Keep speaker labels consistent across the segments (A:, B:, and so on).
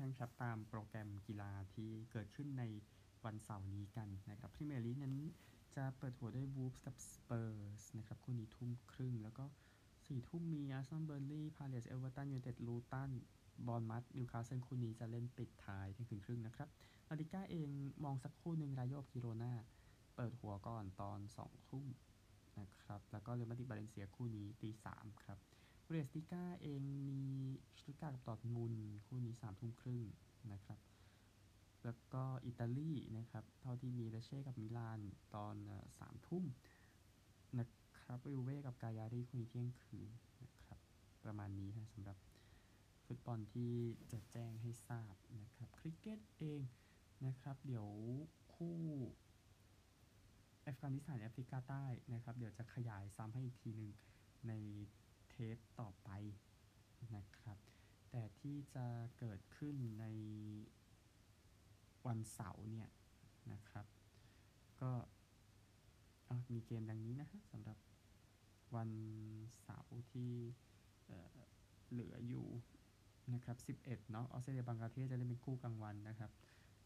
A: ท่านครับตามโปรแกรมกีฬาที่เกิดขึ้นในวันเสาร์นี้กันนะครับพรีเมียร์ลีกนั้นจะเปิดหัวด้วยวูล์ฟส์กับสเปอร์สนะครับคู่นี้ทุ่มครึ่ง แล้วก็สี่ทุ่มมีอาร์เซนอลเบิร์นลีย์พาเลซเอฟเวอร์ตันยูไนเต็ดลูตันบอร์นมัธนิวคาสเซิลคู่นี้จะเล่นปิดท้ายที่เที่ยงคืนครึ่งนะครับลาลิก้าเองมองสักคู่หนึ่งราโยกับกิโรนาเปิดหัวก่อนตอนสองทุ่มนะครับ แล้วก็เรอัลมาดริดบาเลนเซียคู่นี้ตีสามครับ บุนเดสลีกาเองมีสตุ๊ตการ์ทกับดอร์ทมุนด์คู่นี้สามทุ่มครึ่งนะครับ แล้วก็อิตาลีนะครับ เท่าที่มีเลเช่กับมิลานตอนสามทุ่มนะครับยูเว่กับกายารี่คู่นี้เที่ยงคืนนะครับ ประมาณนี้ฮะสำหรับฟุตบอลที่จะแจ้งให้ทราบนะครับคริกเก็ตเองนะครับ เดี๋ยวคู่อัฟกานิสถานแอฟริกาใต้นะครับ เดี๋ยวจะขยายซ้ำให้อีกทีหนึ่งใน ปต่อไปนะครับ แต่ที่จะเกิดขึ้นในวันเสาร์เนี่ยนะครับ ก็มีเกมดังนี้นะฮะสำหรับวันเสาร์ที่เหลืออยู่นะครับ 11 เนาะออสเตรเลียบังกลาเทศจะเล่นเป็นคู่กลางวันนะครับ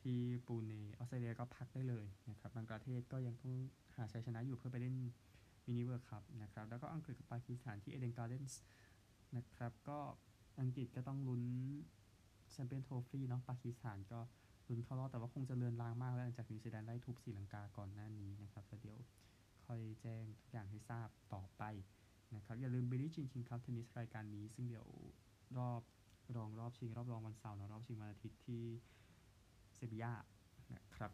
A: ที่ปูเนออสเตรเลียก็พักได้เลยนะครับบังกลาเทศก็ยังต้องหาชัยชนะอยู่เพื่อไปเล่น มินิ World Cup นะครับ แล้วก็อังกฤษกับปากีสถานที่เอเดนการ์เดนส์นะครับ ก็อังกฤษก็ต้องลุ้น Champions Trophy เนาะปากีสถานก็ลุ้นเข้ารอบแต่ว่าคงจะเลือนลางมากแล้วหลังจากนิวซีแลนด์ได้ทุบศรีลังกาก่อนหน้านี้นะครับแล้วเดี๋ยวค่อยแจ้งทุกอย่างให้ทราบต่อไปนะครับ อย่าลืมบิลลี่จีนคิงครับเทนนิสรายการนี้ ซึ่งเดี๋ยวรอบรองรอบชิง รอบรองวันเสาร์นะรอบชิงวันอาทิตย์ที่เซบียานะครับ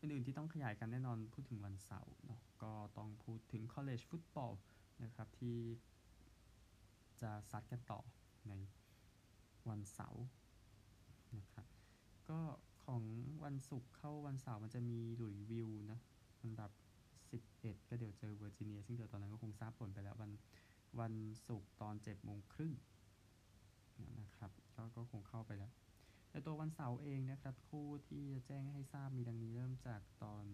A: อื่นๆที่ต้องขยายกันแน่นอนพูดถึงวันเสาร์เนาะก็ต้องพูดถึง college football นะครับที่จะซัดกันต่อในวันเสาร์นะครับก็ของวันศุกร์เข้าวันเสาร์มันจะมีหลุยวิวนะอันดับ 11 ก็เดี๋ยวเจอเวอร์จิเนีย ซึ่งเดี๋ยวตอนนั้นก็คงทราบผลไปแล้ววันวันศุกร์ตอน7โมงครึ่งนะครับก็ก็คงเข้าไปแล้ว ในตัววันเสาร์เองนะครับคู่ที่จะแจ้งให้ทราบมีดังนี้เริ่มจากตอน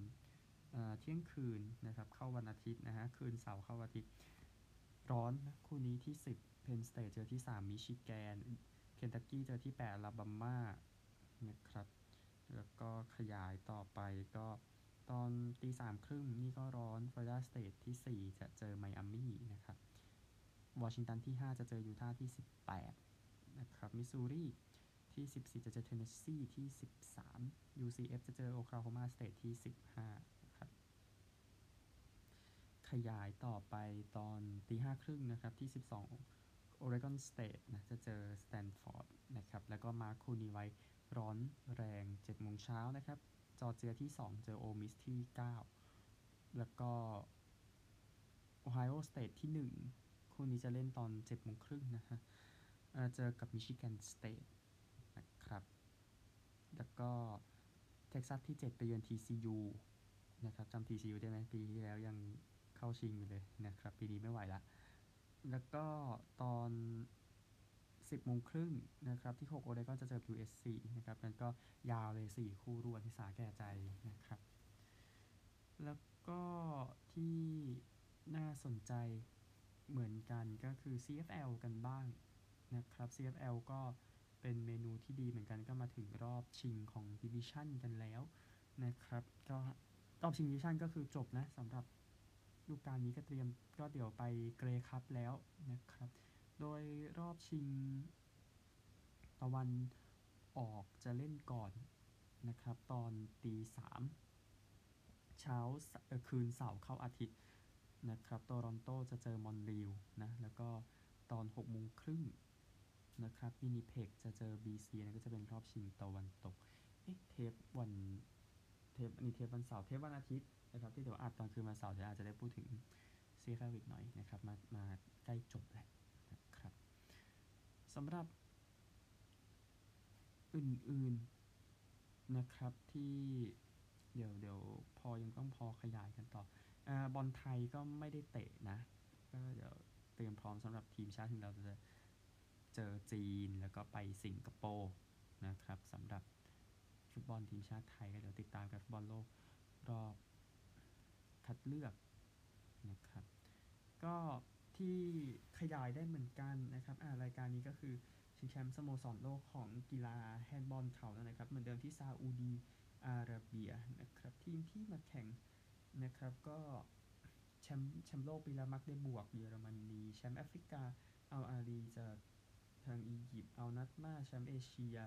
A: เที่ยงคืนนะครับเข้าวันอาทิตย์นะฮะคืนเสาร์เข้าอาทิตย์ ร้อนนะคู่นี้ที่ 10เพนน์สเตทเจอที่ 3 มิชิแกนเคนตักกี้เจอที่8อลาบามานะครับแล้วก็ขยายต่อไปก็ตอนตีสามครึ่งนี่ก็ร้อนฟลอริดาสเตทที่ 4 จะเจอไมอามี่นะครับวอชิงตันที่ 5 จะเจอยูทาห์ที่ 18นะครับมิสซูรี ที่ 14 จะเจอเทนเนสซีที่ 13 UCF จะเจอโอคลาโฮมาสเตทที่ 15นะครับขยายต่อไปตอนตีห้าครึ่งนะครับที่ 12 Oregon State นะจะเจอ Stanford นะครับแล้วก็มาคู่นี้ไว้ร้อนแรง7โมงเช้านะครับจอร์เจียที่ 2 เจอ Ole Miss ที่ 9 แล้วก็ Ohio State ที่ 1 คู่นี้จะเล่นตอน7โมงครึ่งนะฮะเจอกับ Michigan State แล้วก็เท็กซัสที่ 7 ไปเยือน TCU นะครับจำ TCU ได้ไหมปีที่แล้วยังเข้าชิงอยู่เลยนะครับ ปีนี้ไม่ไหวละ แล้วก็ตอน 10โมงครึ่งนะครับ ที่ 6 โอเดกอนจะเจอ USC นะครับมันก็ยาวเลย 4 คู่รวดที่สาแก่ใจนะครับ แล้วก็ที่น่าสนใจเหมือนกันก็คือ CFL กันบ้างนะครับ CFL ก็ เป็นเมนูที่ดีเหมือนกันก็มาถึงรอบชิงของดิวิชั่นกันแล้วนะครับ ก็รอบชิงดิวิชั่นก็คือจบนะสำหรับลูกการนี้ก็เตรียมก็เดี๋ยวไปเกรคัพแล้วนะครับ โดยรอบชิงตะวันออกจะเล่นก่อนนะครับ ตอนตีสามเช้าคืนเสาร์เข้าอาทิตย์นะครับโตรอนโตจะเจอมอนรีลนะ แล้วก็ตอน6โมงครึ่ง นะครับมินิเพกจะเจอ BC นะก็จะเป็นรอบชิงตะวันตก เอ๊ะเทปวันเทปอันนี้เทปวันเสาร์เทปวันอาทิตย์นะครับที่เดี๋ยวอัดตอนคืนวันเสาร์เดี๋ยวอาจจะได้พูดถึงซีแควิกหน่อยนะครับมามาใกล้จบแล้วนะครับสำหรับอื่นๆนะครับที่เดี๋ยวเดี๋ยวพอยังต้องพอขยายกันต่ออบอลไทยก็ไม่ได้เตะนะ ก็เดี๋ยวเตรียมพร้อมสำหรับทีมชาติที่เราจะ เจอจีนแล้วก็ไปสิงคโปร์นะครับสำหรับฟุตบอลทีมชาติไทยก็เดี๋ยวติดตามกับฟุตบอลโลกรอบคัดเลือกนะครับ ก็ที่ขยายได้เหมือนกันนะครับรายการนี้ก็คือชิงแชมป์สโมสรโลกของกีฬาแฮนด์บอลเขานะครับ เหมือนเดิมที่ซาอุดีอาระเบียนะครับ ทีมที่มาแข่งนะครับก็แชมป์แชมป์โลกปีที่แล้วมักเดบวร์กเยอรมนีแชมป์แอฟริกาอัลอาห์ลีจาก ทางอียิปต์อัลนัจมาแชมป์เอเชีย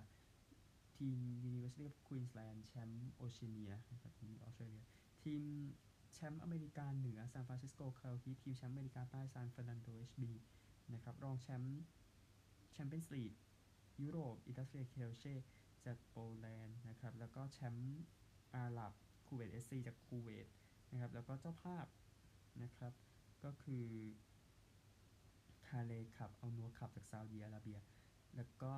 A: ทีม University of Queensland แชมป์โอเชียเนียนะครับทีมออสเตรเลียทีมแชมป์อเมริกาเหนือ San Francisco CalHeat ทีมแชมป์อเมริกาใต้ซานฟร์นันโดเอชบีนะครับรองแชมป์แชมเปี้ยนส์ลีกยุโรป อินดัสเตรียเคลเช่จากโปแลนด์นะครับแล้วก็แชมป์อาหรับคูเวต SC จากคูเวตนะครับแล้วก็เจ้าภาพนะครับก็คือ คาเลขับเอานัวขับจากซาอุดิอาระเบีย แล้วก็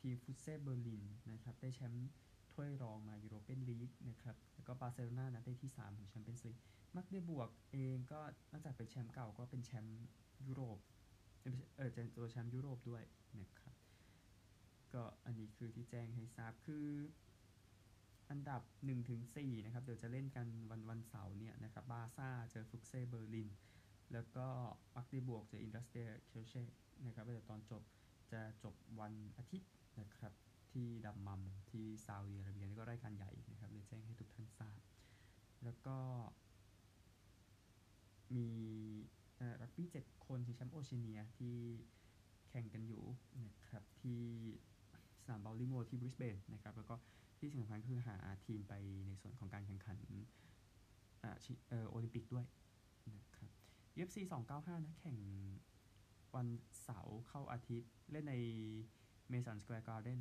A: ทีมฟุคเซ่เบอร์ลินนะครับได้แชมป์ถ้วยรองมายูโรเปียนลีกนะครับแล้วก็บาร์เซโลนานะได้ที่ 3 ของแชมเปี้ยนส์ลีกมักเดบวร์กเองก็นอกจากเป็นแชมป์เก่าก็เป็นแชมป์ยุโรปเอ้ยไม่ใช่เออเป็นตัวแชมป์ยุโรปด้วยนะครับก็อันนี้คือที่แจ้งให้ทราบคืออันดับ 1-4 นะครับ เดี๋ยวจะเล่นกันวันวันเสาร์เนี่ยนะครับบาร์ซ่าเจอฟุคเซ่เบอร์ลิน แล้วก็มักได้บวกจออินดัสเต i เคลเช่นะครับแล้วเดี๋ยวตอนจบจะจบวันอาทิตย์นะครับที่ดัมมัมที่ซาอุดิอาระเบียนี่ก็รายการใหญ่นะครับเลยแจ้งให้ทุกท่านทราบ แล้วก็ มีรักบี้7คนชิงแชมป์โอเชียเนียที่แข่งกันอยู่นะครับที่สนามบอลลีมอร์ที่บริสเบนนะครับแล้วก็ที่สำคัญคือหาทีมไปในส่วนของการแข่งขันอ่าชิเอ่อโอลิมปิกด้วย UFC 295 นะ แข่งวันเสาร์เช้าอาทิตย์ เล่นใน Madison Square Garden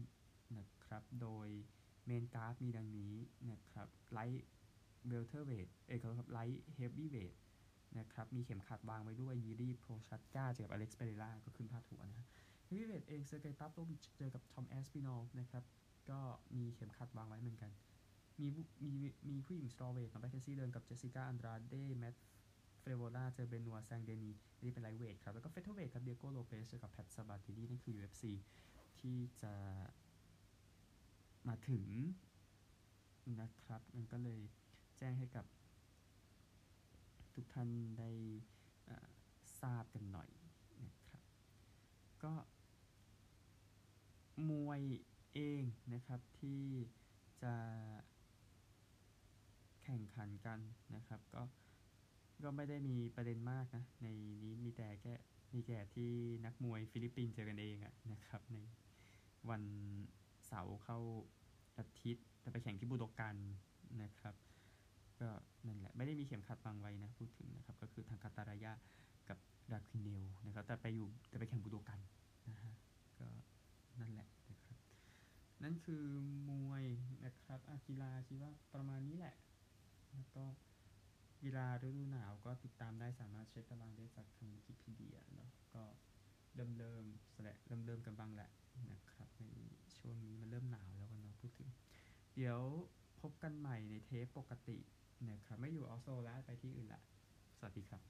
A: นะครับ โดย main card มีดังนี้นะครับไลท์เวลเทอร์เวทเอยครับไลท์เฮฟวี่เวทนะครับ มีเข็มขัดวางไว้ด้วยยีรีโปรฮาซก้าเจอกับอเล็กซ์เปเรล่าก็ขึ้นพาดหัวนะเฮฟวี่เวทเองเซอร์เกย์พาฟโลวิชเจอกับทอมแอสปินอลนะครับ ก็มีเข็มขัดวางไว้เหมือนกัน มีมีมีผู้หญิงสตรอเวทของแม็คเคนซี่เดิร์นกับเจสสิก้าอันดราเดแมท เฟรโวล่าเจอเบนัวแซงเดนีนี่เป็นไลท์เวทครับ แล้วก็เฟเธอร์เวทครับเดียโกโลเปสเจอกับแพทซาบาตินีนั่นคือ UFC ที่จะมาถึงนะครับ มันก็เลยแจ้งให้กับทุกท่านได้ทราบกันหน่อยนะครับ ก็มวยเองนะครับที่จะแข่งขันกันนะครับ ก็ ก็ไม่ได้มีประเด็นมากนะ ในนี้มีแต่แค่มีแค่ที่นักมวยฟิลิปปินส์เจอกันเองอะนะครับ ในวันเสาร์เข้าอาทิตย์จะไปแข่งที่บูโดกันนะครับ ก็นั่นแหละ ไม่ได้มีเข็มขัดวางไว้นะ พูดถึงนะครับ ก็คือทางคาตารายากับดาควินเนลนะครับ แต่ไปอยู่แต่ไปแข่งบูโดกันนะฮะก็นั่นแหละนะครับ นั่นคือมวยนะครับอากีฬาคิดว่าประมาณนี้แหละแล้วก็ กีฬาฤดูหนาวก็ติดตามได้สามารถเช็คตารางได้จากทางวิกิพีเดียเนาะก็เริ่มเริ่มแหละเริ่มเริ่มกันบ้างแหละนะครับในช่วงนี้มันเริ่มหนาวแล้วกันเนาะพูดถึง เดี๋ยวพบกันใหม่ในเทปปกตินะครับไม่อยู่ออโซแล้วไปที่อื่นละ สวัสดีครับ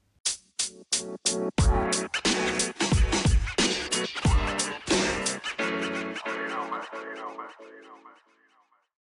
A: You know, man. You know, man. You know, man.